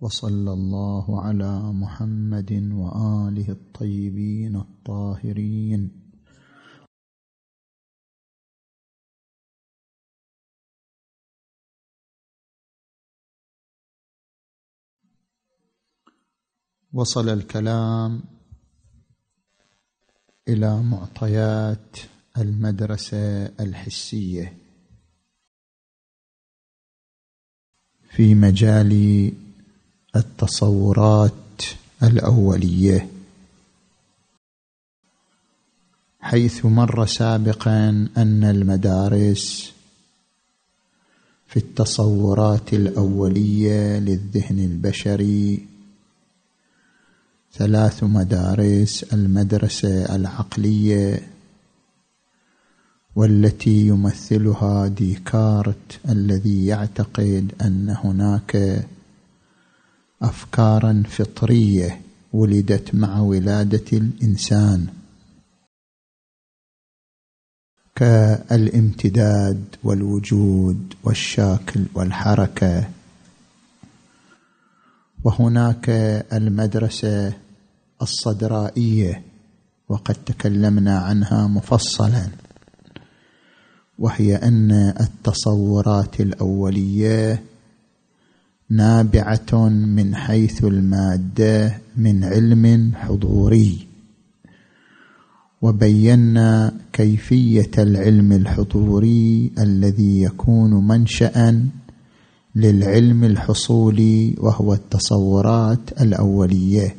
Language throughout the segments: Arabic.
وصلى الله على محمد وآله الطيبين الطاهرين. وصل الكلام إلى معطيات المدرسة الحسية في مجال التصورات الأولية. حيث مر سابقا أن المدارس في التصورات الأولية للذهن البشري. ثلاث مدارس المدرسة العقلية والتي يمثلها ديكارت الذي يعتقد أن هناك افكارا فطرية ولدت مع ولادة الإنسان. كالامتداد والوجود والشاكل والحركة. وهناك المدرسة الصدرائية وقد تكلمنا عنها مفصلا. وهي أن التصورات الأولية نابعة من حيث المادة من علم حضوري. وبينا كيفية العلم الحضوري الذي يكون منشا للعلم الحصولي وهو التصورات الأولية.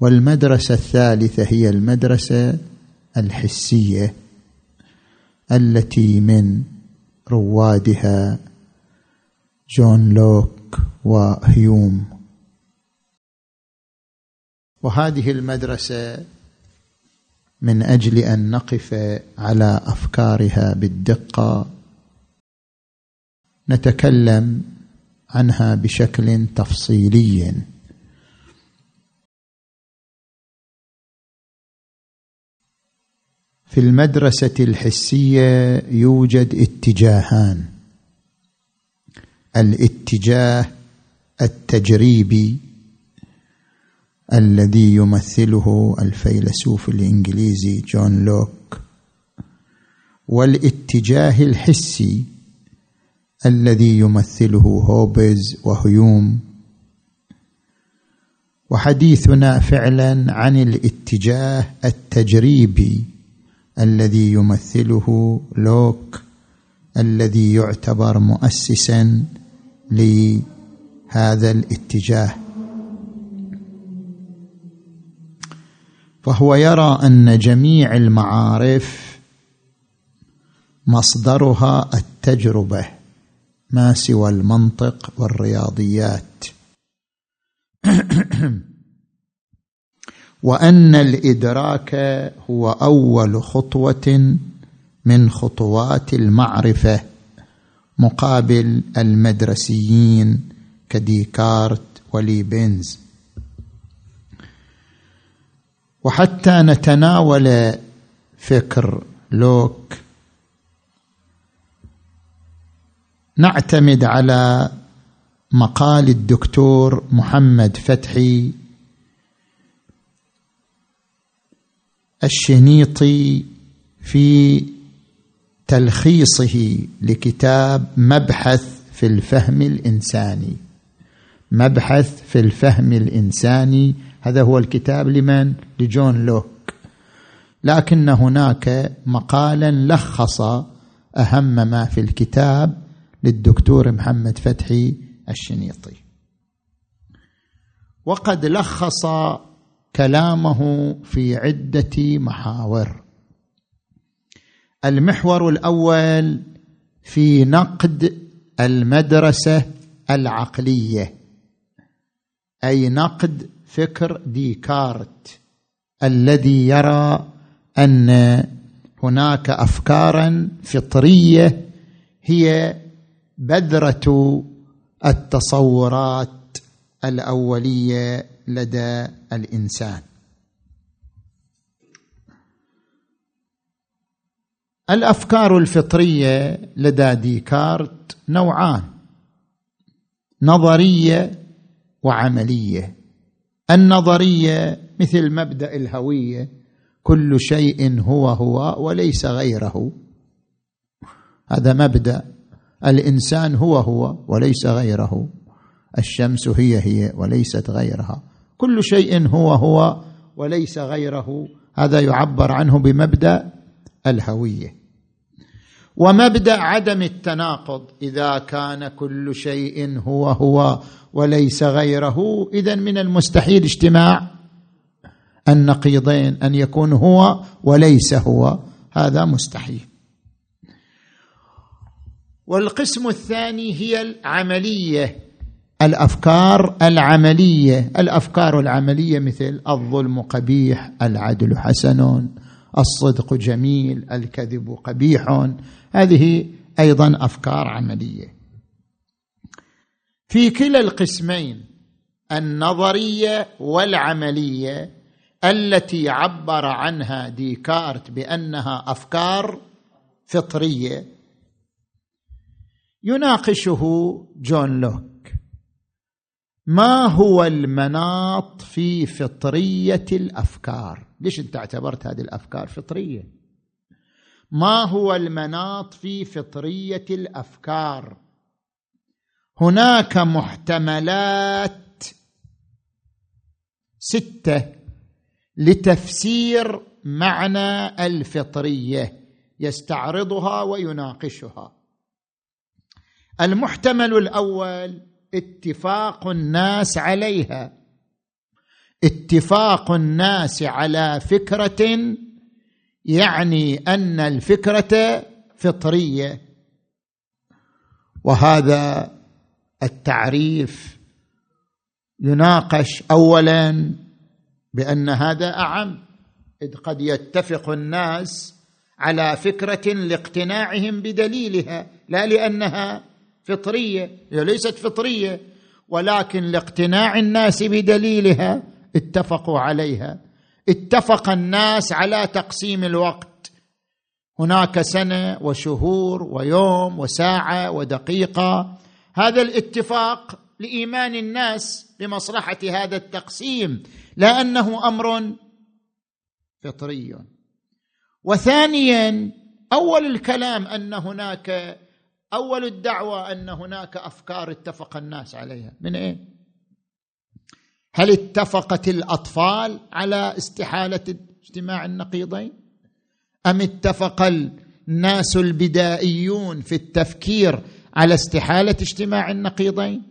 والمدرسة الثالثة هي المدرسة الحسية التي من روادها جون لوك وهيوم وهذه المدرسة من أجل أن نقف على أفكارها بالدقة. نتكلم عنها بشكل تفصيلي. في المدرسة الحسية يوجد اتجاهان. الاتجاه التجريبي الذي يمثله الفيلسوف الإنجليزي جون لوك والاتجاه الحسي الذي يمثله هوبز وهيوم. وحديثنا فعلا عن الاتجاه التجريبي الذي يمثله لوك الذي يعتبر مؤسسا لهذا الاتجاه. فهو يرى أن جميع المعارف مصدرها التجربة ما سوى المنطق والرياضيات. وأن الإدراك هو أول خطوة من خطوات المعرفة. مقابل المدرسيين كديكارت وليبنز. وحتى نتناول فكر لوك نعتمد على مقال الدكتور محمد فتحي الشنيطي في تلخيصه لكتاب مبحث في الفهم الإنساني. مبحث في الفهم الإنساني هذا هو الكتاب لمن؟ لجون لوك. لكن هناك مقالا لخص أهم ما في الكتاب للدكتور محمد فتحي الشنيطي. وقد لخص كلامه في عدة محاور. المحور الأول في نقد المدرسة العقلية أي نقد فكر ديكارت الذي يرى أن هناك افكارا فطرية هي بذرة التصورات الأولية لدى الإنسان. الأفكار الفطرية لدى ديكارت نوعان نظرية وعملية. النظرية مثل مبدأ الهوية كل شيء هو هو وليس غيره. هذا مبدأ الإنسان هو هو وليس غيره. الشمس هي هي وليست غيرها. كل شيء هو هو وليس غيره. هذا يعبر عنه بمبدأ الهوية. ومبدأ عدم التناقض إذا كان كل شيء هو هو وليس غيره اذا من المستحيل اجتماع النقيضين أن يكون هو وليس هو. هذا مستحيل. والقسم الثاني هي العملية الأفكار العملية. الأفكار العملية مثل الظلم قبيح العدل حسن. الصدق جميل الكذب قبيح. هذه أيضا أفكار عملية. في كلا القسمين النظرية والعملية التي عبر عنها ديكارت بأنها أفكار فطرية يناقشه جون لوك. ما هو المناط في فطرية الأفكار؟ ليش انت اعتبرت هذه الأفكار فطرية؟ ما هو المناط في فطرية الأفكار؟ هناك محتملات ستة لتفسير معنى الفطرية يستعرضها ويناقشها. المحتمل الأول اتفاق الناس عليها. اتفاق الناس على فكرة يعني أن الفكرة فطرية. وهذا التعريف يناقش اولا بأن هذا أعم. إذ قد يتفق الناس على فكرة لاقتناعهم بدليلها لا لأنها فطرية. هي ليست فطرية ولكن لاقتناع الناس بدليلها اتفقوا عليها. اتفق الناس على تقسيم الوقت. هناك سنة وشهور ويوم وساعة ودقيقة. هذا الاتفاق لإيمان الناس بمصلحة هذا التقسيم لا انه أمر فطري. وثانيا أول الكلام أن هناك أول الدعوة أن هناك أفكار اتفق الناس عليها. من اين هل اتفقت الأطفال على استحالة اجتماع النقيضين؟ أم اتفق الناس البدائيون في التفكير على استحالة اجتماع النقيضين؟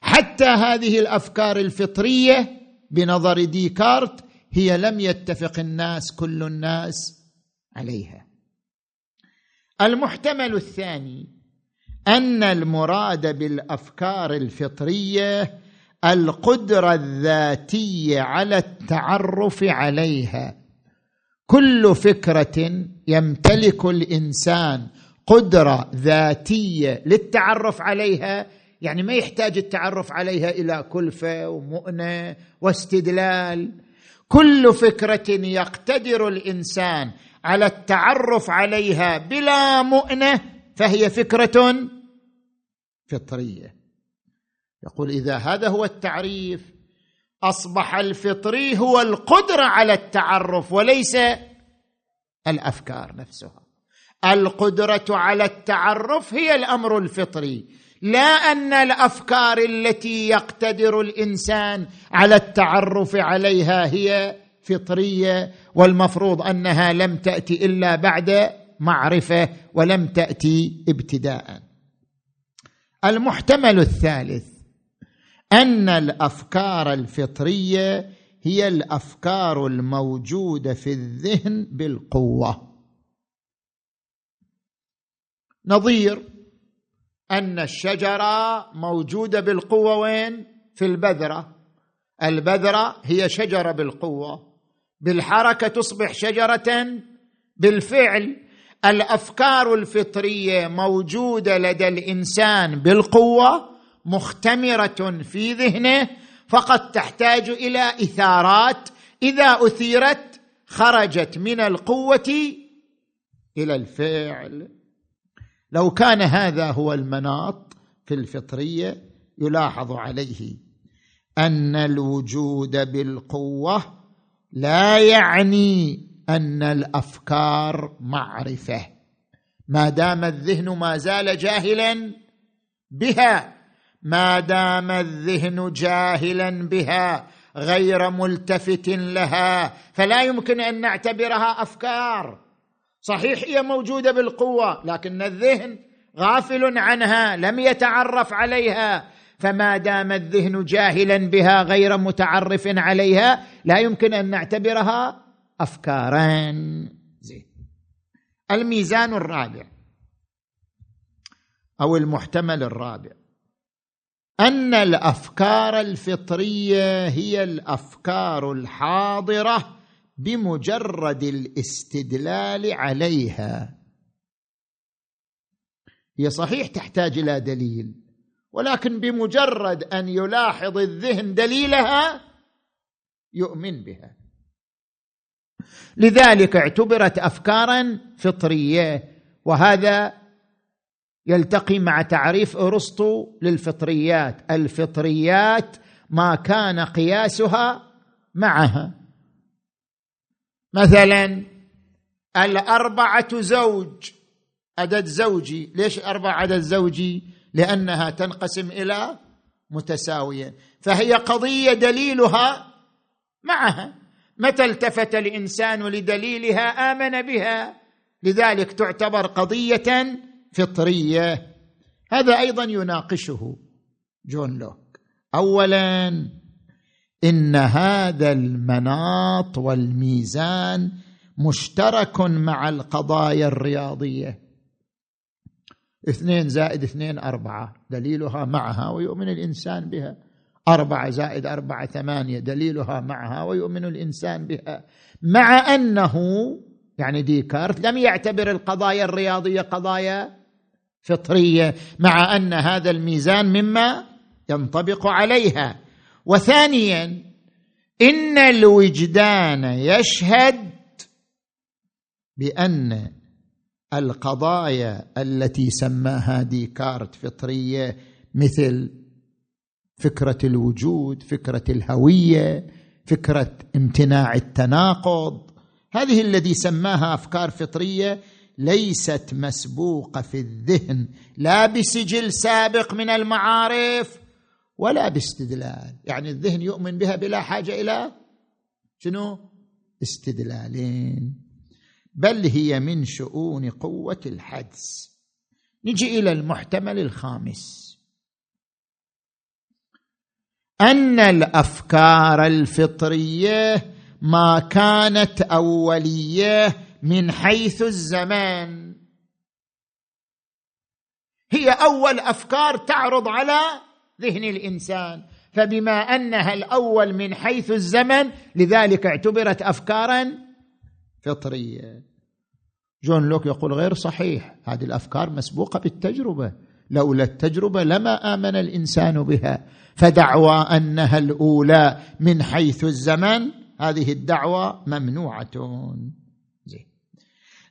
حتى هذه الأفكار الفطرية بنظر ديكارت هي لم يتفق الناس كل الناس عليها. المحتمل الثاني أن المراد بالأفكار الفطرية القدرة الذاتية على التعرف عليها. كل فكرة يمتلك الإنسان قدرة ذاتية للتعرف عليها يعني ما يحتاج التعرف عليها إلى كلفة ومؤنة واستدلال. كل فكرة يقتدر الإنسان على التعرف عليها بلا مؤنة فهي فكرة فطرية. يقول إذا هذا هو التعريف أصبح الفطري هو القدرة على التعرف وليس الأفكار نفسها. القدرة على التعرف هي الأمر الفطري لا أن الأفكار التي يقتدر الإنسان على التعرف عليها هي فطريه والمفروض أنها لم تأتي إلا بعد معرفة ولم تأتي ابتداء. المحتمل الثالث أن الأفكار الفطرية هي الأفكار الموجودة في الذهن بالقوة. نظير أن الشجرة موجودة بالقوة وين؟ في البذرة. البذرة هي شجرة بالقوة. بالحركة تصبح شجرة بالفعل الأفكار الفطرية موجودة لدى الإنسان بالقوة مختمرة في ذهنه فقد تحتاج إلى إثارات. إذا أثيرت خرجت من القوة إلى الفعل. لو كان هذا هو المناط في الفطرية يلاحظ عليه أن الوجود بالقوة لا يعني أن الأفكار معرفة. ما دام الذهن ما زال جاهلا بها ما دام الذهن جاهلا بها غير ملتفت لها فلا يمكن أن نعتبرها أفكار. صحيح هي موجودة بالقوة لكن الذهن غافل عنها لم يتعرف عليها. فما دام الذهن جاهلا بها غير متعرف عليها لا يمكن أن نعتبرها افكارا. زين. الميزان الرابع أو المحتمل الرابع. أن الأفكار الفطرية هي الأفكار الحاضرة بمجرد الاستدلال عليها. هي صحيح تحتاج إلى دليل ولكن بمجرد أن يلاحظ الذهن دليلها يؤمن بها. لذلك اعتبرت افكارا فطرية وهذا يلتقي مع تعريف أرسطو للفطريات. الفطريات ما كان قياسها معها. مثلا الأربعة زوج عدد زوجي. ليش أربع عدد زوجي؟ لأنها تنقسم إلى متساويه فهي قضية دليلها معها. متى التفت الإنسان لدليلها آمن بها. لذلك تعتبر قضية فطرية. هذا أيضا يناقشه جون لوك. اولا إن هذا المناط والميزان مشترك مع القضايا الرياضية. اثنين زائد اثنين أربعة دليلها معها ويؤمن الإنسان بها. أربعة زائد أربعة ثمانية دليلها معها ويؤمن الإنسان بها. مع أنه يعني ديكارت لم يعتبر القضايا الرياضية قضايا فطرية مع أن هذا الميزان مما ينطبق عليها. وثانيا إن الوجدان يشهد بأن القضايا التي سماها ديكارت فطرية مثل فكرة الوجود فكرة الهوية فكرة امتناع التناقض. هذه الذي سماها أفكار فطرية ليست مسبوقة في الذهن لا بسجل سابق من المعارف ولا باستدلال. يعني الذهن يؤمن بها بلا حاجة إلى شنو؟ استدلالين. بل هي من شؤون قوة الحدس. نجي إلى المحتمل الخامس. أن الأفكار الفطرية ما كانت أولية من حيث الزمان. هي أول أفكار تعرض على ذهن الإنسان. فبما أنها الأول من حيث الزمن لذلك اعتبرت افكارا فطرية. جون لوك يقول غير صحيح. هذه الأفكار مسبوقة بالتجربة. لولا التجربة لما آمن الإنسان بها. فدعوى أنها الأولى من حيث الزمن هذه الدعوه ممنوعة. زين.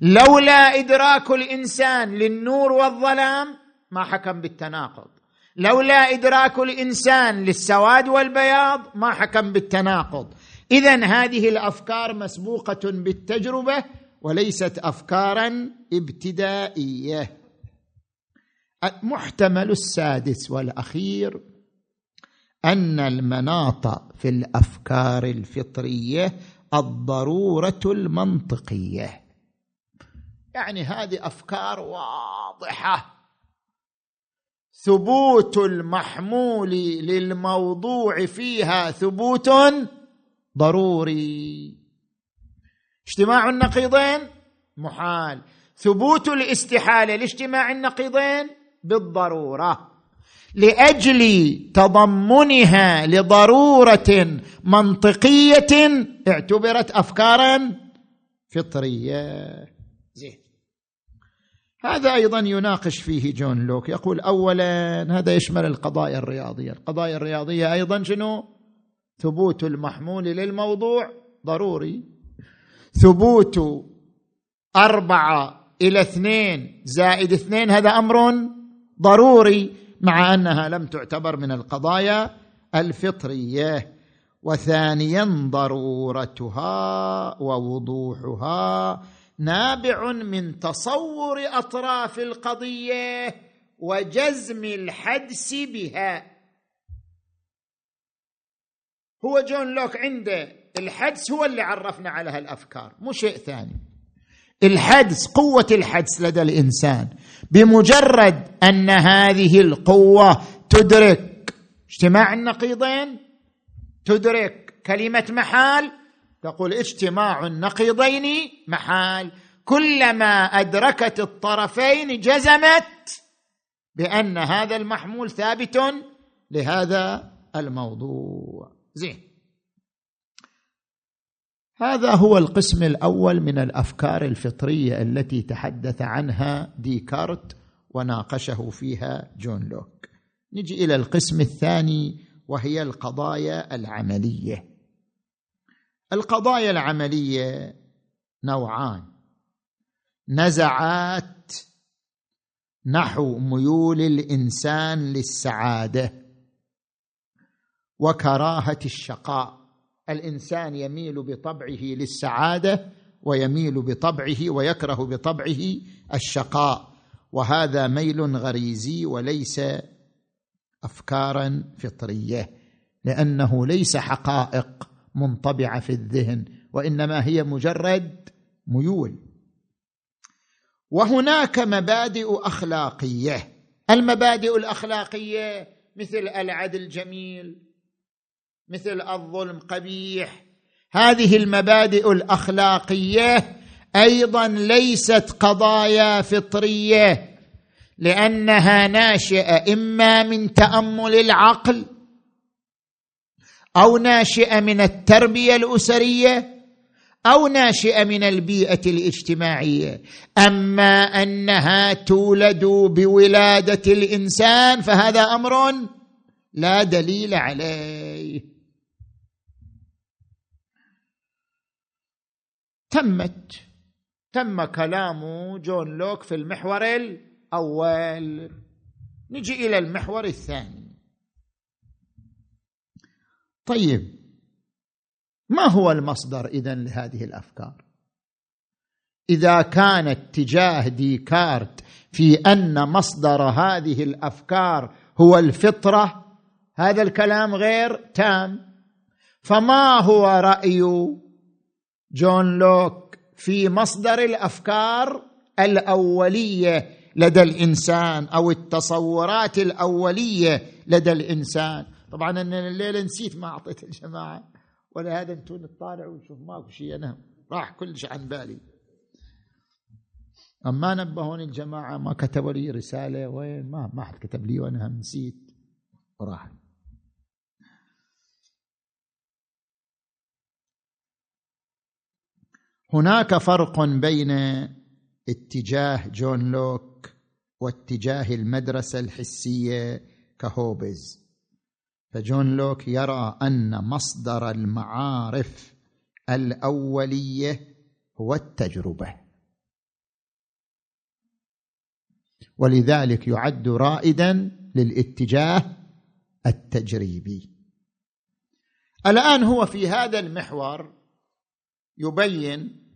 لولا إدراك الإنسان للنور والظلام ما حكم بالتناقض. لولا إدراك الإنسان للسواد والبياض ما حكم بالتناقض. اذا هذه الأفكار مسبوقة بالتجربة. وليست افكارا ابتدائية. المحتمل السادس والأخير أن المناط في الأفكار الفطرية الضرورة المنطقية. يعني هذه أفكار واضحة. ثبوت المحمول للموضوع فيها ثبوت ضروري. اجتماع النقيضين؟ محال. ثبوت الاستحالة لاجتماع النقيضين؟ بالضرورة. لأجل تضمنها لضرورة منطقية اعتبرت افكارا فطرية. زين. هذا أيضا يناقش فيه جون لوك. يقول اولا هذا يشمل القضايا الرياضية. القضايا الرياضية أيضا شنو؟ ثبوت المحمول للموضوع ضروري. ثبوت أربعة إلى اثنين زائد اثنين هذا أمر ضروري مع أنها لم تعتبر من القضايا الفطرية. وثانيا ضرورتها ووضوحها نابع من تصور أطراف القضية وجزم الحدس بها. هو جون لوك عنده الحدس هو اللي عرفنا على هالأفكار مو شيء ثاني. الحدس قوة الحدس لدى الإنسان بمجرد أن هذه القوة تدرك اجتماع النقيضين تدرك كلمة محال تقول اجتماع النقيضين محال. كلما أدركت الطرفين جزمت بأن هذا المحمول ثابت لهذا الموضوع. زين. هذا هو القسم الأول من الأفكار الفطرية التي تحدث عنها ديكارت وناقشه فيها جون لوك. نجي إلى القسم الثاني وهي القضايا العملية. القضايا العملية نوعان. نزعات نحو ميول الإنسان للسعادة وكراهة الشقاء. الإنسان يميل بطبعه للسعادة ويميل بطبعه ويكره بطبعه الشقاء وهذا ميل غريزي وليس افكارا فطرية لأنه ليس حقائق منطبعة في الذهن وإنما هي مجرد ميول. وهناك مبادئ أخلاقية المبادئ الأخلاقية مثل العدل جميل مثل الظلم قبيح. هذه المبادئ الأخلاقية أيضا ليست قضايا فطرية لأنها ناشئة إما من تأمل العقل أو ناشئة من التربية الأسرية أو ناشئة من البيئة الاجتماعية. أما أنها تولد بولادة الإنسان فهذا أمر لا دليل عليه. تمت. تم كلام جون لوك في المحور الأول. نجي إلى المحور الثاني. طيب ما هو المصدر اذا لهذه الأفكار؟ إذا كان اتجاه ديكارت في أن مصدر هذه الأفكار هو الفطرة هذا الكلام غير تام. فما هو رأي جون لوك في مصدر الأفكار الأولية لدى الإنسان أو التصورات الأولية لدى الإنسان. طبعا أنا الليلة نسيت ما أعطيت الجماعة ولهذا أنتم نطالع ونشوف ماكو شيء أنا راح كل شيء عن بالي. أما نبهوني الجماعة ما كتبوا لي رسالة وين؟ ما ما حد كتب لي وأنا نسيت. وراح هناك فرق بين اتجاه جون لوك واتجاه المدرسة الحسية كهوبز. فجون لوك يرى أن مصدر المعارف الأولية هو التجربة. ولذلك يعد رائدا للاتجاه التجريبي. الآن هو في هذا المحور يبين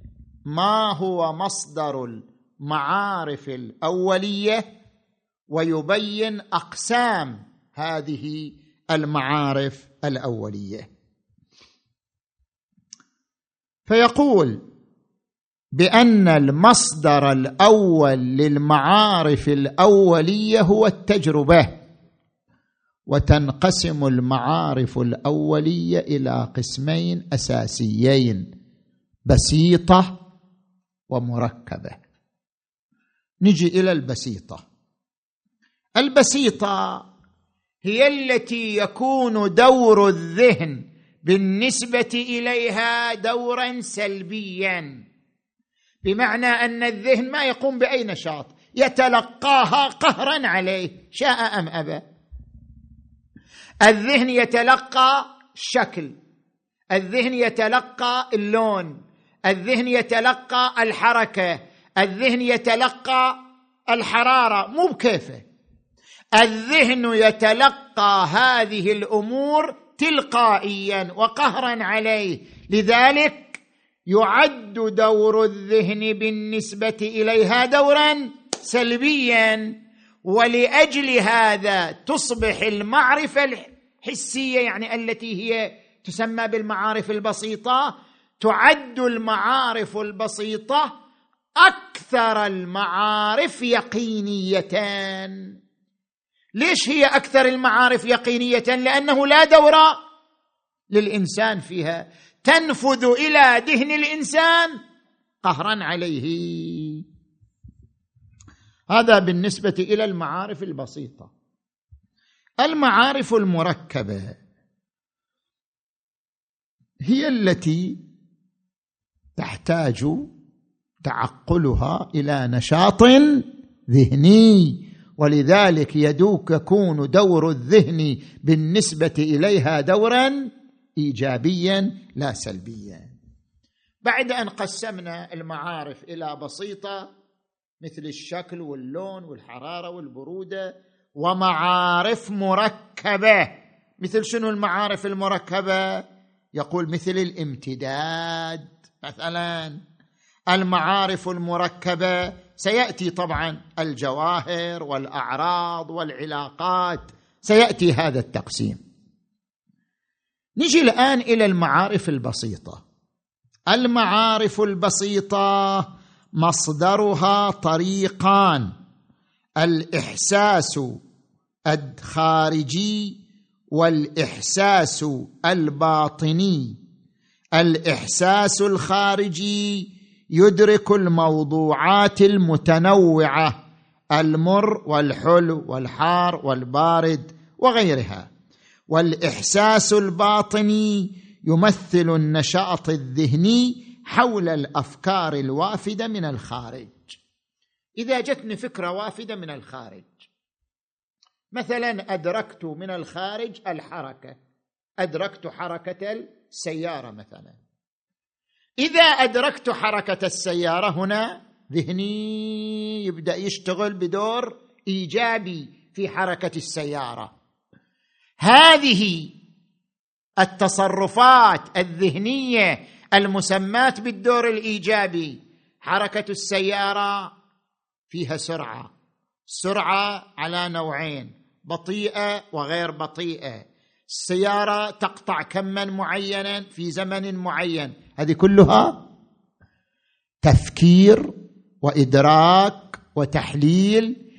ما هو مصدر المعارف الأولية ويبين أقسام هذه المعارف الأولية. فيقول بأن المصدر الأول للمعارف الأولية هو التجربة وتنقسم المعارف الأولية إلى قسمين أساسيين. بسيطة ومركبة. نجي إلى البسيطة. البسيطة هي التي يكون دور الذهن بالنسبة إليها دورا سلبيا. بمعنى أن الذهن ما يقوم بأي نشاط يتلقاها قهرا عليه شاء أم أبى. الذهن يتلقى الشكل الذهن يتلقى اللون الذهن يتلقى الحركة الذهن يتلقى الحرارة مو بكيفه. الذهن يتلقى هذه الأمور تلقائيا وقهرا عليه. لذلك يعد دور الذهن بالنسبة إليها دورا سلبيا ولأجل هذا تصبح المعرفة الحسية يعني التي هي تسمى بالمعارف البسيطة تعد المعارف البسيطة أكثر المعارف يقينيه ليش هي أكثر المعارف يقينيه لأنه لا دور للإنسان فيها. تنفذ إلى ذهن الإنسان قهرا عليه. هذا بالنسبة إلى المعارف البسيطة. المعارف المركبة هي التي تحتاج تعقلها إلى نشاط ذهني ولذلك يدوك يكون دور الذهن بالنسبة إليها دورا إيجابيا لا سلبيا. بعد أن قسمنا المعارف إلى بسيطة مثل الشكل واللون والحرارة والبرودة ومعارف مركبة. مثل شنو المعارف المركبة؟ يقول مثل الامتداد مثلا المعارف المركبة سيأتي طبعا الجواهر والأعراض والعلاقات سيأتي هذا التقسيم. نجي الآن إلى المعارف البسيطة. المعارف البسيطة مصدرها طريقان. الإحساس الخارجي والإحساس الباطني. الإحساس الخارجي يدرك الموضوعات المتنوعة المر والحلو والحار والبارد وغيرها. والإحساس الباطني يمثل النشاط الذهني حول الأفكار الوافدة من الخارج. إذا جتني فكرة وافدة من الخارج. مثلا أدركت من الخارج الحركة. أدركت حركة السيارة مثلا. إذا أدركت حركة السيارة هنا ذهني يبدأ يشتغل بدور إيجابي في حركة السيارة. هذه التصرفات الذهنية المسماة بالدور الإيجابي. حركة السيارة فيها سرعة سرعة على نوعين بطيئة وغير بطيئة. السياره تقطع كما معينا في زمن معين. هذه كلها تفكير وإدراك وتحليل.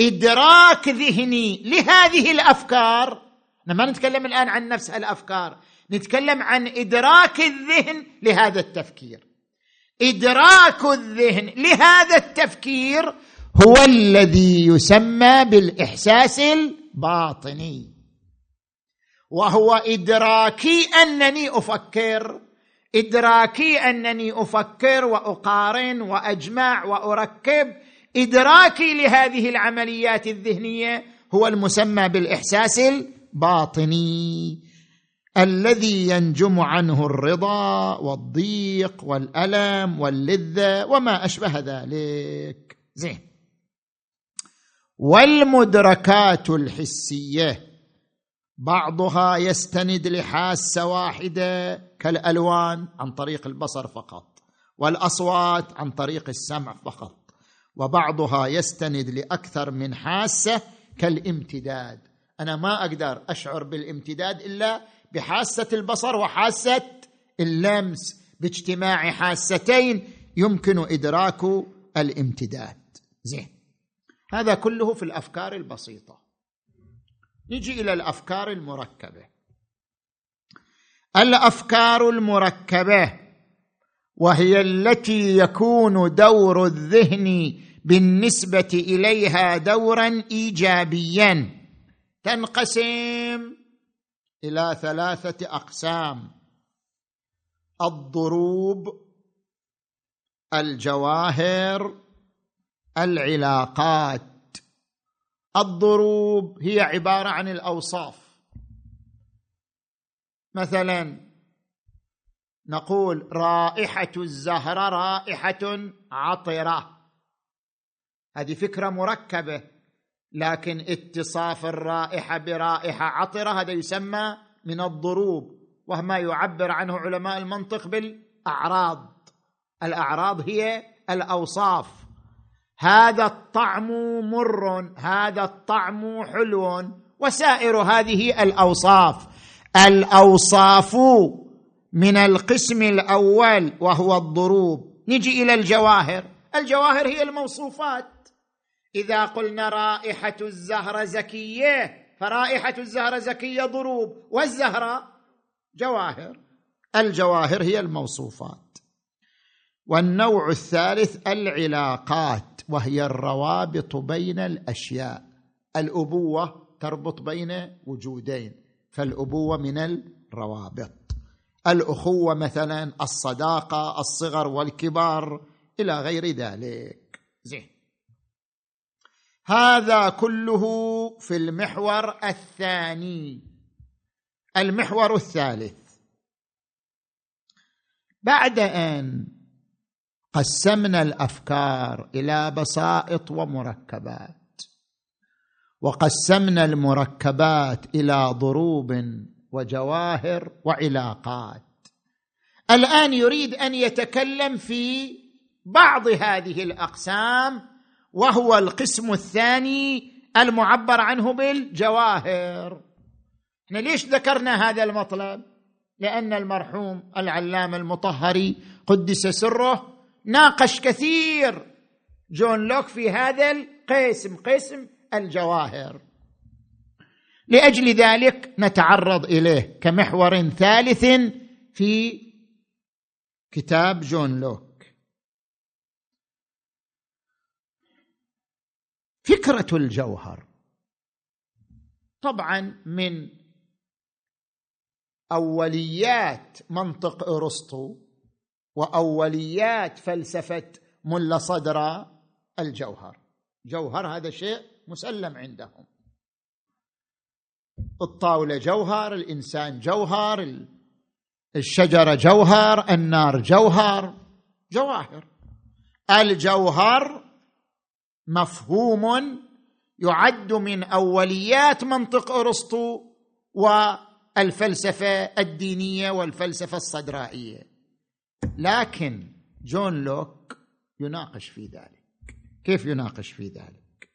إدراك ذهني لهذه الأفكار. ما نتكلم الآن عن نفس الأفكار. نتكلم عن إدراك الذهن لهذا التفكير. إدراك الذهن لهذا التفكير هو الذي يسمى بالإحساس الباطني. وهو إدراكي أنني أفكر إدراكي أنني أفكر وأقارن وأجمع وأركب. إدراكي لهذه العمليات الذهنية هو المسمى بالإحساس الباطني الذي ينجم عنه الرضا والضيق والألم واللذة وما أشبه ذلك. زين. والمدركات الحسية. بعضها يستند لحاسه واحدة كالألوان عن طريق البصر فقط والأصوات عن طريق السمع فقط وبعضها يستند لأكثر من حاسة كالامتداد. أنا ما أقدر أشعر بالامتداد إلا بحاسة البصر وحاسة اللمس. باجتماع حاستين يمكن إدراك الامتداد. زين. هذا كله في الأفكار البسيطة. نجي إلى الأفكار المركبة. الأفكار المركبة وهي التي يكون دور الذهن بالنسبة إليها دورا إيجابيا. تنقسم إلى ثلاثة أقسام. الضروب الجواهر العلاقات. الضروب هي عبارة عن الأوصاف. مثلا نقول رائحة الزهره رائحة عطرة. هذه فكرة مركبة لكن اتصاف الرائحة برائحة عطرة هذا يسمى من الضروب وما يعبر عنه علماء المنطق بالأعراض. الأعراض هي الأوصاف. هذا الطعم مر هذا الطعم حلو وسائر هذه الأوصاف. الأوصاف من القسم الأول وهو الضروب. نجي إلى الجواهر. الجواهر هي الموصوفات. إذا قلنا رائحة الزهره زكية فرائحة الزهره زكية ضروب. والزهره جواهر. الجواهر هي الموصوفات. والنوع الثالث العلاقات وهي الروابط بين الأشياء. الأبوة تربط بين وجودين فالأبوة من الروابط. الأخوة مثلا الصداقة الصغر والكبار إلى غير ذلك. زين. هذا كله في المحور الثاني. المحور الثالث. بعد أن قسمنا الأفكار إلى بسائط ومركبات وقسمنا المركبات إلى ضروب وجواهر وعلاقات. الآن يريد أن يتكلم في بعض هذه الأقسام وهو القسم الثاني المعبر عنه بالجواهر. إحنا ليش ذكرنا هذا المطلب؟ لأن المرحوم العلامة المطهري قدس سره ناقش كثير. جون لوك في هذا القسم قسم الجواهر. لأجل ذلك نتعرض إليه كمحور ثالث في كتاب جون لوك. فكرة الجوهر. طبعا من أوليات منطق أرسطو. وأوليات فلسفة ملا صدر الجوهر. جوهر هذا شيء مسلم عندهم. الطاولة جوهر الإنسان جوهر الشجرة جوهر النار جوهر جواهر. الجوهر مفهوم يعد من أوليات منطق أرسطو والفلسفة الدينية والفلسفة الصدرائية. لكن جون لوك يناقش في ذلك. كيف يناقش في ذلك؟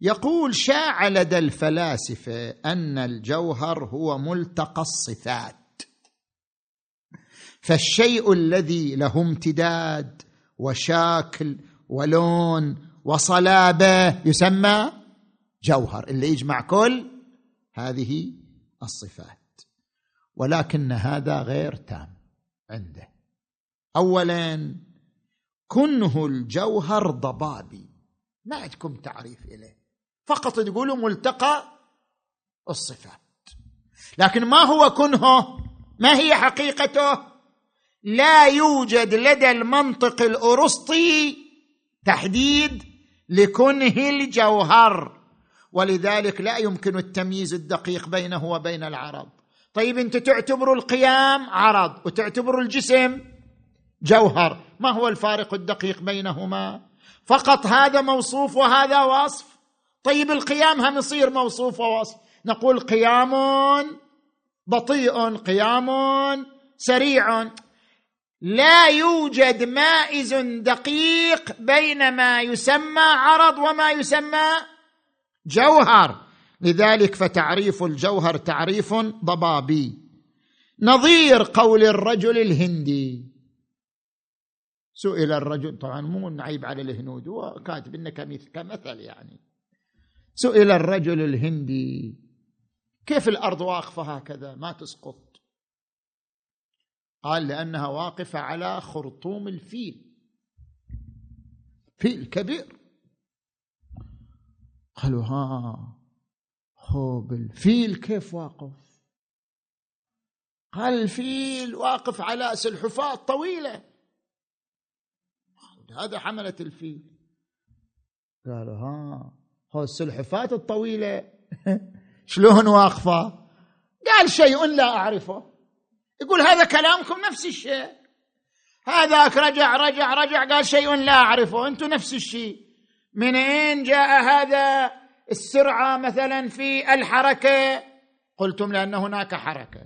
يقول شاع لدى الفلاسفة أن الجوهر هو ملتقى الصفات فالشيء الذي له امتداد وشاكل ولون وصلابة يسمى جوهر. اللي يجمع كل هذه الصفات. ولكن هذا غير تام عنده. اولا كنه الجوهر ضبابي. ما عندكم تعريف إليه. فقط تقولوا ملتقى الصفات. لكن ما هو كنهه ما هي حقيقته؟ لا يوجد لدى المنطق الأرسطي تحديد لكنه الجوهر. ولذلك لا يمكن التمييز الدقيق بينه وبين العرض طيب انت تعتبر القيام عرض وتعتبر الجسم جوهر. ما هو الفارق الدقيق بينهما؟ فقط هذا موصوف وهذا وصف. طيب القيام هم يصير موصوف ووصف. نقول قيام بطيء قيام سريع. لا يوجد مائز دقيق بين ما يسمى عرض وما يسمى جوهر. لذلك فتعريف الجوهر تعريف ضبابي. نظير قول الرجل الهندي. سئل الرجل طبعا مو نعيب على الهنود هو كاتب إنه كمثل يعني. سئل الرجل الهندي كيف الأرض واقفة هكذا؟ ما تسقط. قال لأنها واقفة على خرطوم الفيل. فيل كبير. قالوا ها. هو الفيل كيف واقف؟ قال الفيل واقف على سلحفاة طويلة؟ هذا حملة الفيل. قالوا ها هو السلحفاة الطويلة. شلون واقفة؟ قال شيء لا أعرفه. يقول هذا كلامكم نفس الشيء. هذاك رجع رجع رجع قال شيء لا أعرفه. أنتم نفس الشيء. من اين جاء هذا؟ السرعة مثلا في الحركة. قلتم لأن هناك حركة.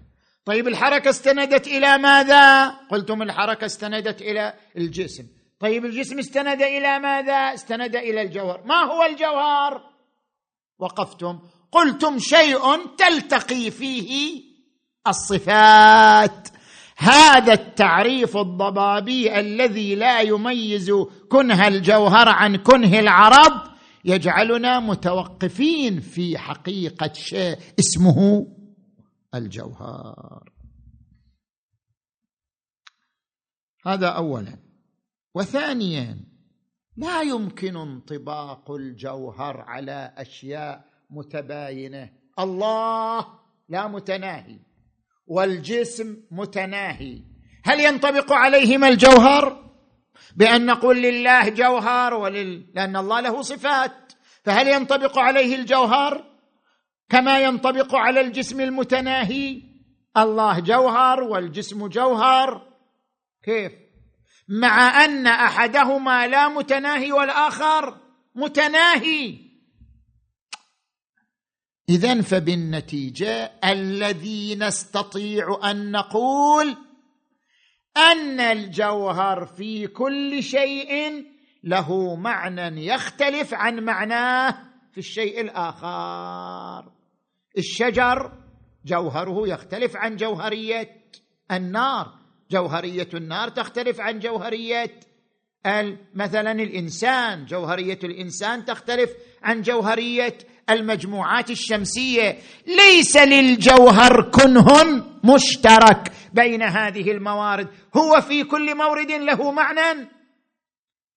طيب الحركة استندت إلى ماذا؟ قلتم الحركة استندت إلى الجسم. طيب الجسم استند إلى ماذا؟ استند إلى الجوهر. ما هو الجوهر؟ وقفتم. قلتم شيء تلتقي فيه الصفات. هذا التعريف الضبابي الذي لا يميز كنه الجوهر عن كنه العرب يجعلنا متوقفين في حقيقة شيء اسمه الجوهر. هذا اولا. وثانيا لا يمكن انطباق الجوهر على أشياء متباينة. الله لا متناهي والجسم متناهي. هل ينطبق عليهما الجوهر؟ بأن نقول لله جوهر ولل... لأن الله له صفات. فهل ينطبق عليه الجوهر؟ كما ينطبق على الجسم المتناهي. الله جوهر والجسم جوهر. كيف؟ مع أن أحدهما لا متناهي والآخر متناهي. اذا فبالنتيجة الذي نستطيع أن نقول أن الجوهر في كل شيء له معنى يختلف عن معناه في الشيء الآخر. الشجر جوهره يختلف عن جوهرية النار جوهرية النار تختلف عن جوهرية مثلا الإنسان جوهرية الإنسان تختلف عن جوهرية المجموعات الشمسية ليس للجوهر كنه مشترك بين هذه الموارد. هو في كل مورد له معنى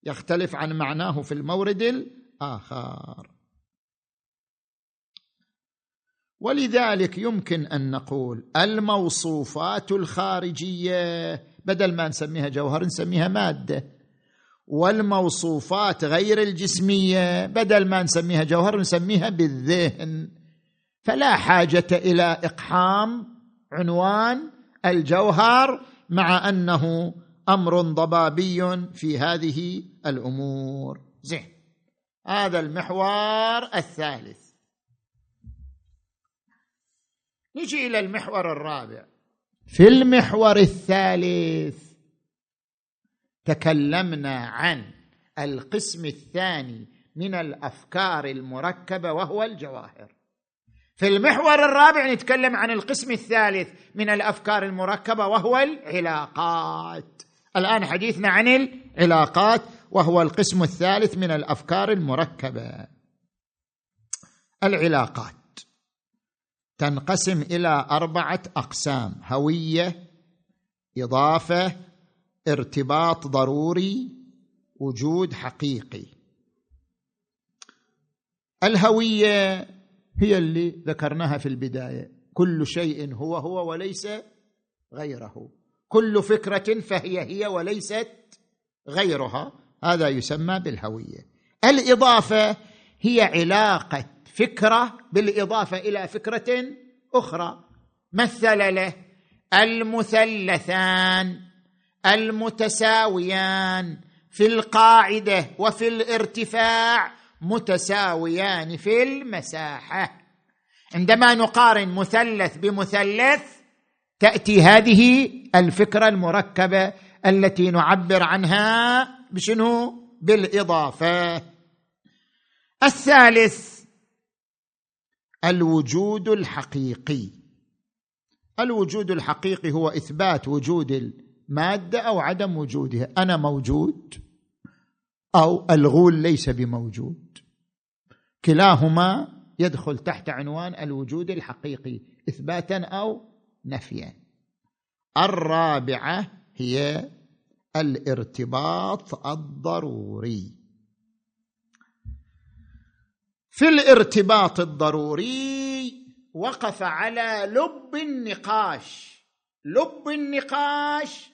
يختلف عن معناه في المورد الآخر. ولذلك يمكن أن نقول الموصوفات الخارجية بدل ما نسميها جوهر نسميها مادة. والموصوفات غير الجسمية بدل ما نسميها جوهر نسميها بالذهن. فلا حاجة إلى إقحام عنوان الجوهر مع أنه أمر ضبابي في هذه الأمور. زين. هذا المحور الثالث. نجي إلى المحور الرابع. في المحور الثالث تكلمنا عن القسم الثاني من الأفكار المركبة وهو الجواهر. في المحور الرابع نتكلم عن القسم الثالث من الأفكار المركبة وهو العلاقات. الآن حديثنا عن العلاقات وهو القسم الثالث من الأفكار المركبة. العلاقات تنقسم إلى أربعة أقسام هوية إضافة ارتباط ضروري وجود حقيقي. الهوية هي اللي ذكرناها في البداية. كل شيء هو هو وليس غيره. كل فكرة فهي هي وليست غيرها. هذا يسمى بالهوية. الإضافة هي علاقة فكرة بالإضافة إلى فكرة أخرى. مثل له المثلثان. المتساويان في القاعدة وفي الارتفاع متساويان في المساحة. عندما نقارن مثلث بمثلث تأتي هذه الفكرة المركبة التي نعبر عنها بشنو؟ بالإضافة. الثالث الوجود الحقيقي. الوجود الحقيقي هو إثبات وجود الماده أو عدم وجودها. أنا موجود أو الغول ليس بموجود. كلاهما يدخل تحت عنوان الوجود الحقيقي إثباتا أو نفيا. الرابعة هي الارتباط الضروري. في الارتباط الضروري وقف على لب النقاش. لب النقاش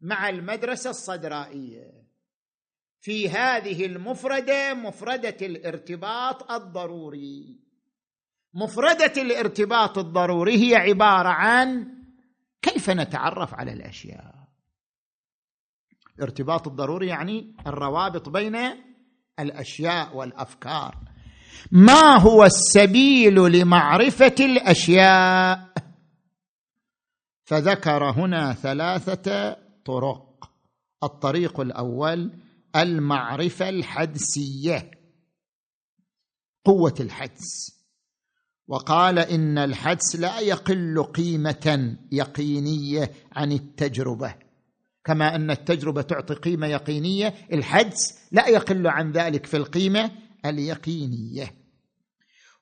مع المدرسة الصدرائية. في هذه المفردة مفردة الارتباط الضروري. مفردة الارتباط الضروري هي عبارة عن كيف نتعرف على الأشياء؟ الارتباط الضروري يعني الروابط بين الأشياء والأفكار. ما هو السبيل لمعرفة الأشياء؟ فذكر هنا ثلاثة طرق الطريق الأول المعرفة الحدسية. قوة الحدس. وقال إن الحدس لا يقل قيمة يقينية عن التجربة. كما أن التجربة تعطي قيمة يقينية الحدس لا يقل عن ذلك في القيمة اليقينية.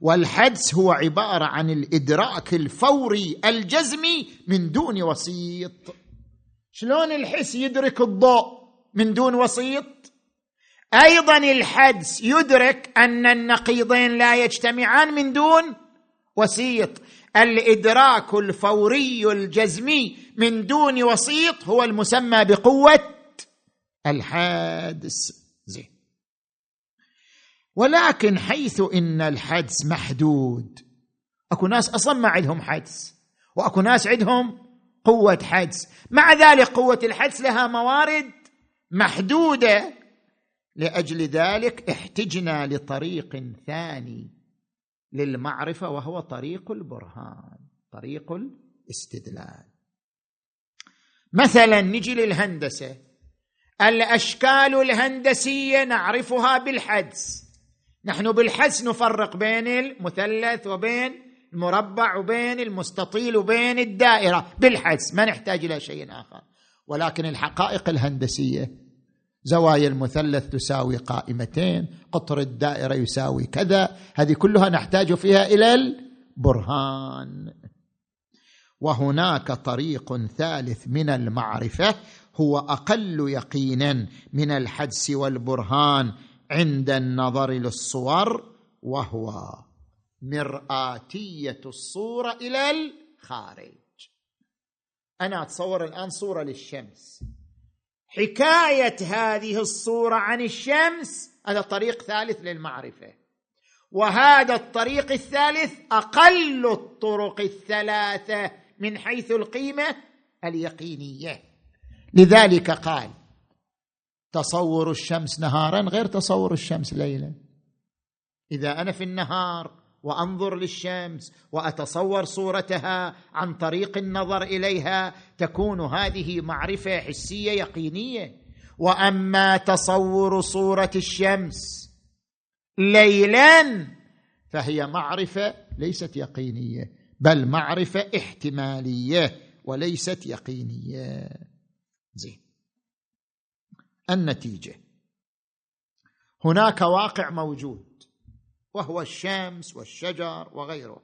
والحدس هو عبارة عن الإدراك الفوري الجزمي من دون وسيط. شلون الحس يدرك الضوء من دون وسيط؟ أيضا الحدس يدرك أن النقيضين لا يجتمعان من دون وسيط. الإدراك الفوري الجزمي من دون وسيط هو المسمى بقوة الحادث زين. ولكن حيث إن الحدس محدود أكو ناس أصلا ما عندهم حدس وأكو ناس عندهم قوة حدس. مع ذلك قوة الحدس لها موارد محدودة. لأجل ذلك احتجنا لطريق ثاني للمعرفة وهو طريق البرهان طريق الاستدلال. مثلا نجي للهندسة. الأشكال الهندسية نعرفها بالحدس. نحن بالحدس نفرق بين المثلث وبين المربع وبين المستطيل وبين الدائرة. بالحدس ما نحتاج إلى شيء آخر. ولكن الحقائق الهندسية زوايا المثلث تساوي قائمتين قطر الدائرة يساوي كذا. هذه كلها نحتاج فيها إلى البرهان. وهناك طريق ثالث من المعرفة هو أقل يقينا من الحدس والبرهان عند النظر للصور وهو مرآتية الصورة إلى الخارج. أنا أتصور الآن صورة للشمس. حكاية هذه الصورة عن الشمس هذا طريق ثالث للمعرفة. وهذا الطريق الثالث أقل الطرق الثلاثة من حيث القيمة اليقينية. لذلك قال تصور الشمس نهارا غير تصور الشمس ليلا. إذا أنا في النهار وأنظر للشمس وأتصور صورتها عن طريق النظر إليها تكون هذه معرفة حسية يقينية. وأما تصور صورة الشمس ليلا فهي معرفة ليست يقينية بل معرفة احتمالية وليست يقينية. زين. النتيجة. هناك واقع موجود. وهو الشمس والشجر وغيره.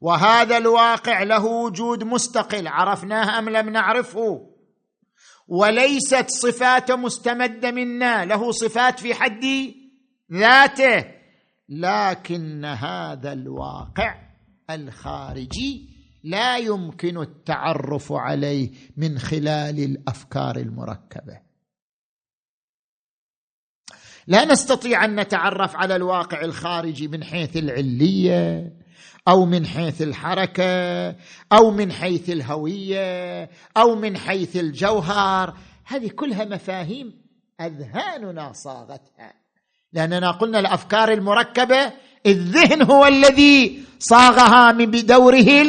وهذا الواقع له وجود مستقل عرفناه أم لم نعرفه؟ وليست صفاته مستمدة منا له صفات في حد ذاته لكن هذا الواقع الخارجي لا يمكن التعرف عليه من خلال الأفكار المركبة. لا نستطيع أن نتعرف على الواقع الخارجي من حيث العلية أو من حيث الحركة أو من حيث الهوية أو من حيث الجوهر. هذه كلها مفاهيم أذهاننا صاغتها. لأننا قلنا الأفكار المركبة الذهن هو الذي صاغها من بدوره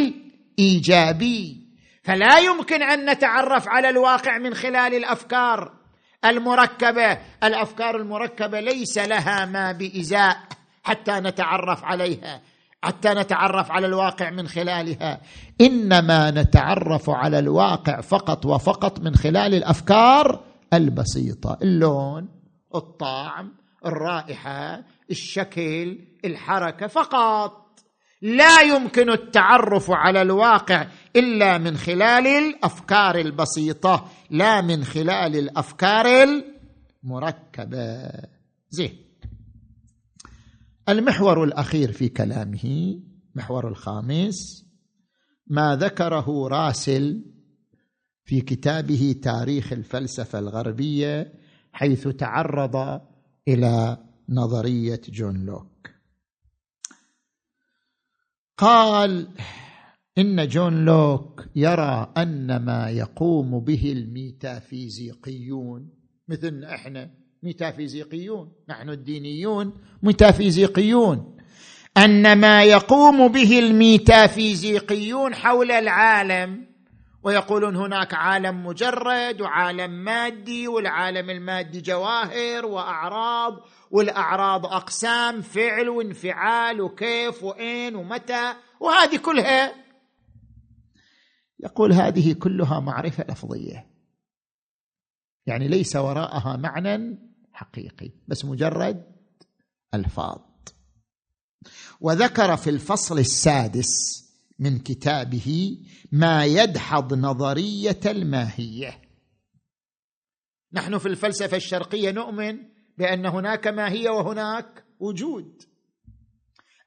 الإيجابي. فلا يمكن أن نتعرف على الواقع من خلال الأفكار. المركبة الأفكار المركبة ليس لها ما بإزاء حتى نتعرف عليها حتى نتعرف على الواقع من خلالها. إنما نتعرف على الواقع فقط وفقط من خلال الأفكار البسيطة. اللون الطعم الرائحة الشكل الحركة فقط. لا يمكن التعرف على الواقع إلا من خلال الأفكار البسيطة لا من خلال الأفكار المركبة. زين. المحور الأخير في كلامه محور الخامس ما ذكره راسل في كتابه تاريخ الفلسفة الغربية حيث تعرض إلى نظرية جون لوك. قال إن جون لوك يرى أن ما يقوم به الميتافيزيقيون مثل إحنا ميتافيزيقيون نحن الدينيون ميتافيزيقيون. أن ما يقوم به الميتافيزيقيون حول العالم ويقولون هناك عالم مجرد وعالم مادي والعالم المادي جواهر وأعراض والأعراض أقسام فعل وانفعال وكيف واين ومتى وهذه كلها يقول هذه كلها معرفة لفظية. يعني ليس وراءها معنى حقيقي بس مجرد ألفاظ. وذكر في الفصل السادس من كتابه ما يدحض نظرية الماهية. نحن في الفلسفة الشرقية نؤمن بأن هناك ماهية وهناك وجود.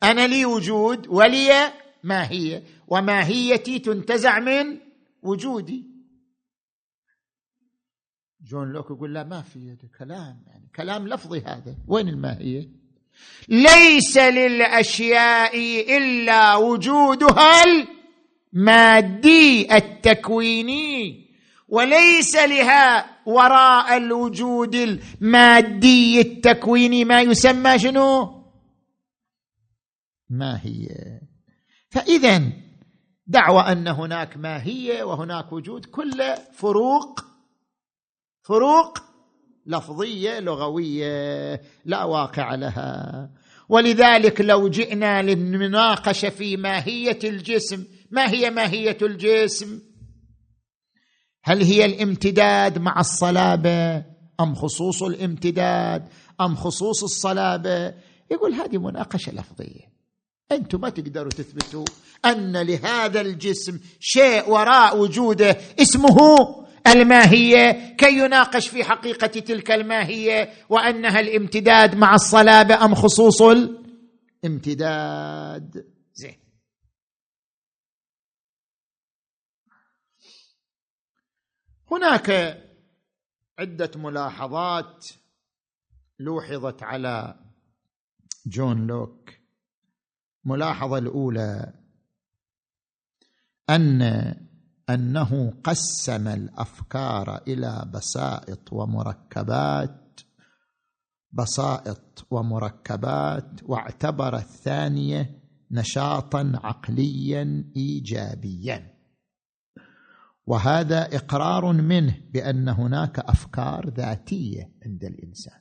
أنا لي وجود ولي ماهية وماهيتي تنتزع من وجودي. جون لوك يقول لا ما في كلام يعني كلام لفظي هذا. وين الماهية؟ ليس للأشياء إلا وجودها المادي التكويني وليس لها وراء الوجود المادي التكويني. ما يسمى شنو؟ ماهيه فاذا دعوى أن هناك ماهيه وهناك وجود كل فروق فروق لفظية لغوية لا واقع لها. ولذلك لو جئنا للمناقشه في ماهية الجسم ما هي ماهية الجسم؟ هل هي الامتداد مع الصلابة أم خصوص الامتداد؟ أم خصوص الصلابة؟ يقول هذه مناقشة لفظية. أنتم ما تقدروا تثبتوا أن لهذا الجسم شيء وراء وجوده اسمه الماهية كي يناقش في حقيقة تلك الماهية وأنها الامتداد مع الصلابة أم خصوص الامتداد. زين. هناك عدة ملاحظات لوحظت على جون لوك. الملاحظه الأولى أن أنه قسم الأفكار إلى بسائط ومركبات بسائط ومركبات واعتبر الثانية نشاطا عقليا ايجابيا. وهذا إقرار منه بأن هناك أفكار ذاتية عند الإنسان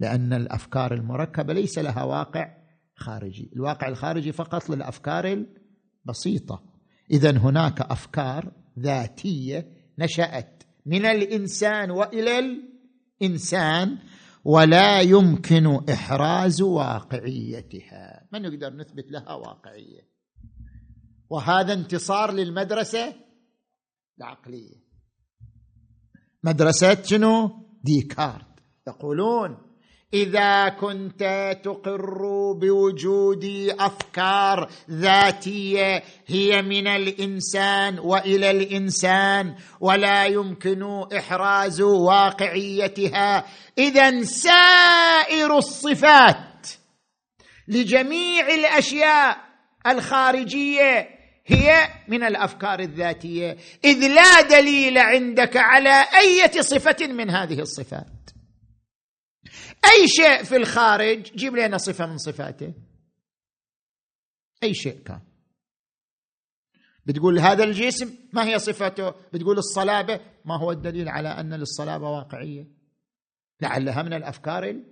لأن الأفكار المركبة ليس لها واقع خارجي الواقع الخارجي فقط للأفكار البسيطة. اذا هناك أفكار ذاتية نشأت من الإنسان وإلى الإنسان ولا يمكن إحراز واقعيتها. ما نقدر نثبت لها واقعية؟ وهذا انتصار للمدرسة العقلية. مدرسة شنو؟ ديكارت. يقولون إذا كنت تقر بوجود أفكار ذاتية هي من الإنسان وإلى الإنسان ولا يمكن إحراز واقعيتها. إذا سائر الصفات لجميع الأشياء الخارجية هي من الأفكار الذاتية. إذ لا دليل عندك على أي صفة من هذه الصفات. أي شيء في الخارج جيب لنا صفة من صفاته. أي شيء كان. بتقول هذا الجسم ما هي صفته؟ بتقول الصلابة ما هو الدليل على أن للصلابة واقعية؟ لعلها من الأفكار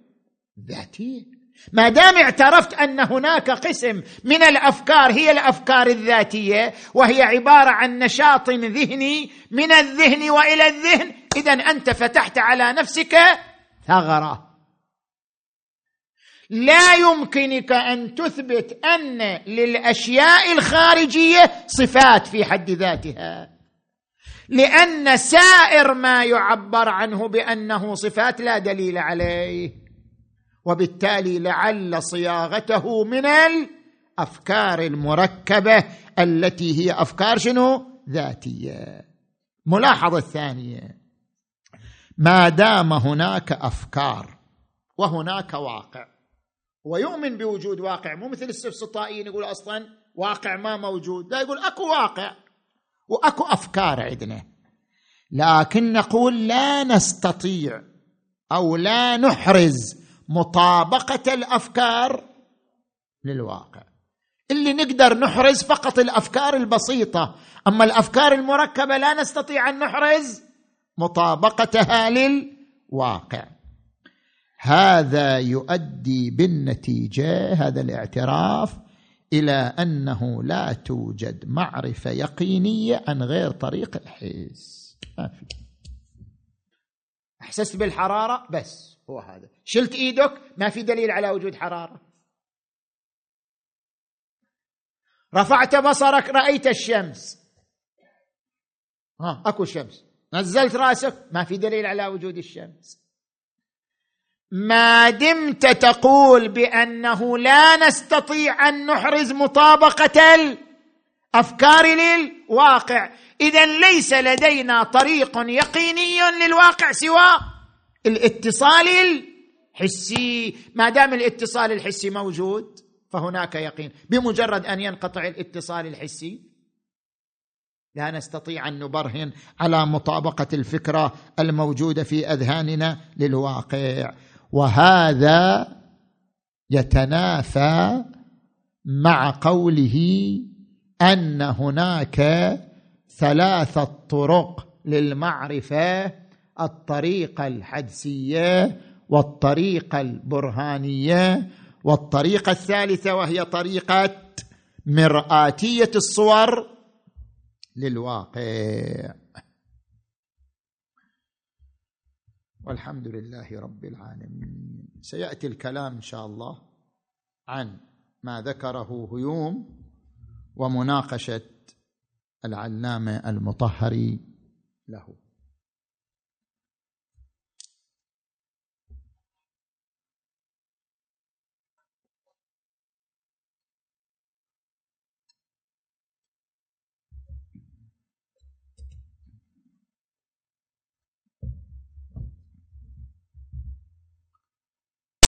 الذاتية. ما دام اعترفت أن هناك قسم من الأفكار هي الأفكار الذاتية وهي عبارة عن نشاط ذهني من الذهن وإلى الذهن اذا أنت فتحت على نفسك ثغرة. لا يمكنك أن تثبت أن للأشياء الخارجية صفات في حد ذاتها. لأن سائر ما يعبر عنه بأنه صفات لا دليل عليه. وبالتالي لعل صياغته من الأفكار المركبة التي هي أفكار شنو؟ ذاتية. ملاحظة الثانية. ما دام هناك أفكار وهناك واقع ويؤمن بوجود واقع مو مثل السفسطائيين يقول أصلا واقع ما موجود لا يقول أكو واقع وأكو أفكار عندنا لكن نقول لا نستطيع أو لا نحرز مطابقة الأفكار للواقع. اللي نقدر نحرز فقط الأفكار البسيطة أما الأفكار المركبة لا نستطيع أن نحرز مطابقتها للواقع. هذا يؤدي بالنتيجة هذا الاعتراف إلى أنه لا توجد معرفة يقينية عن غير طريق الحس. ما في. أحسست بالحرارة؟ بس هو هذا. شلت إيدك؟ ما في دليل على وجود حرارة. رفعت بصرك؟ رأيت الشمس. ها أكو شمس. نزلت رأسك؟ ما في دليل على وجود الشمس. ما دمت تقول بأنه لا نستطيع أن نحرز مطابقة الافكار للواقع. إذا ليس لدينا طريق يقيني للواقع سوى الاتصال الحسي. ما دام الاتصال الحسي موجود فهناك يقين. بمجرد أن ينقطع الاتصال الحسي لا نستطيع أن نبرهن على مطابقة الفكرة الموجودة في أذهاننا للواقع. وهذا يتنافى مع قوله أن هناك ثلاثة طرق للمعرفة الطريقة الحدسية والطريقة البرهانية والطريقة الثالثة وهي طريقة مرآتية الصور للواقع. والحمد لله رب العالمين. سيأتي الكلام إن شاء الله عن ما ذكره هيوم ومناقشة العلامة المطهري له.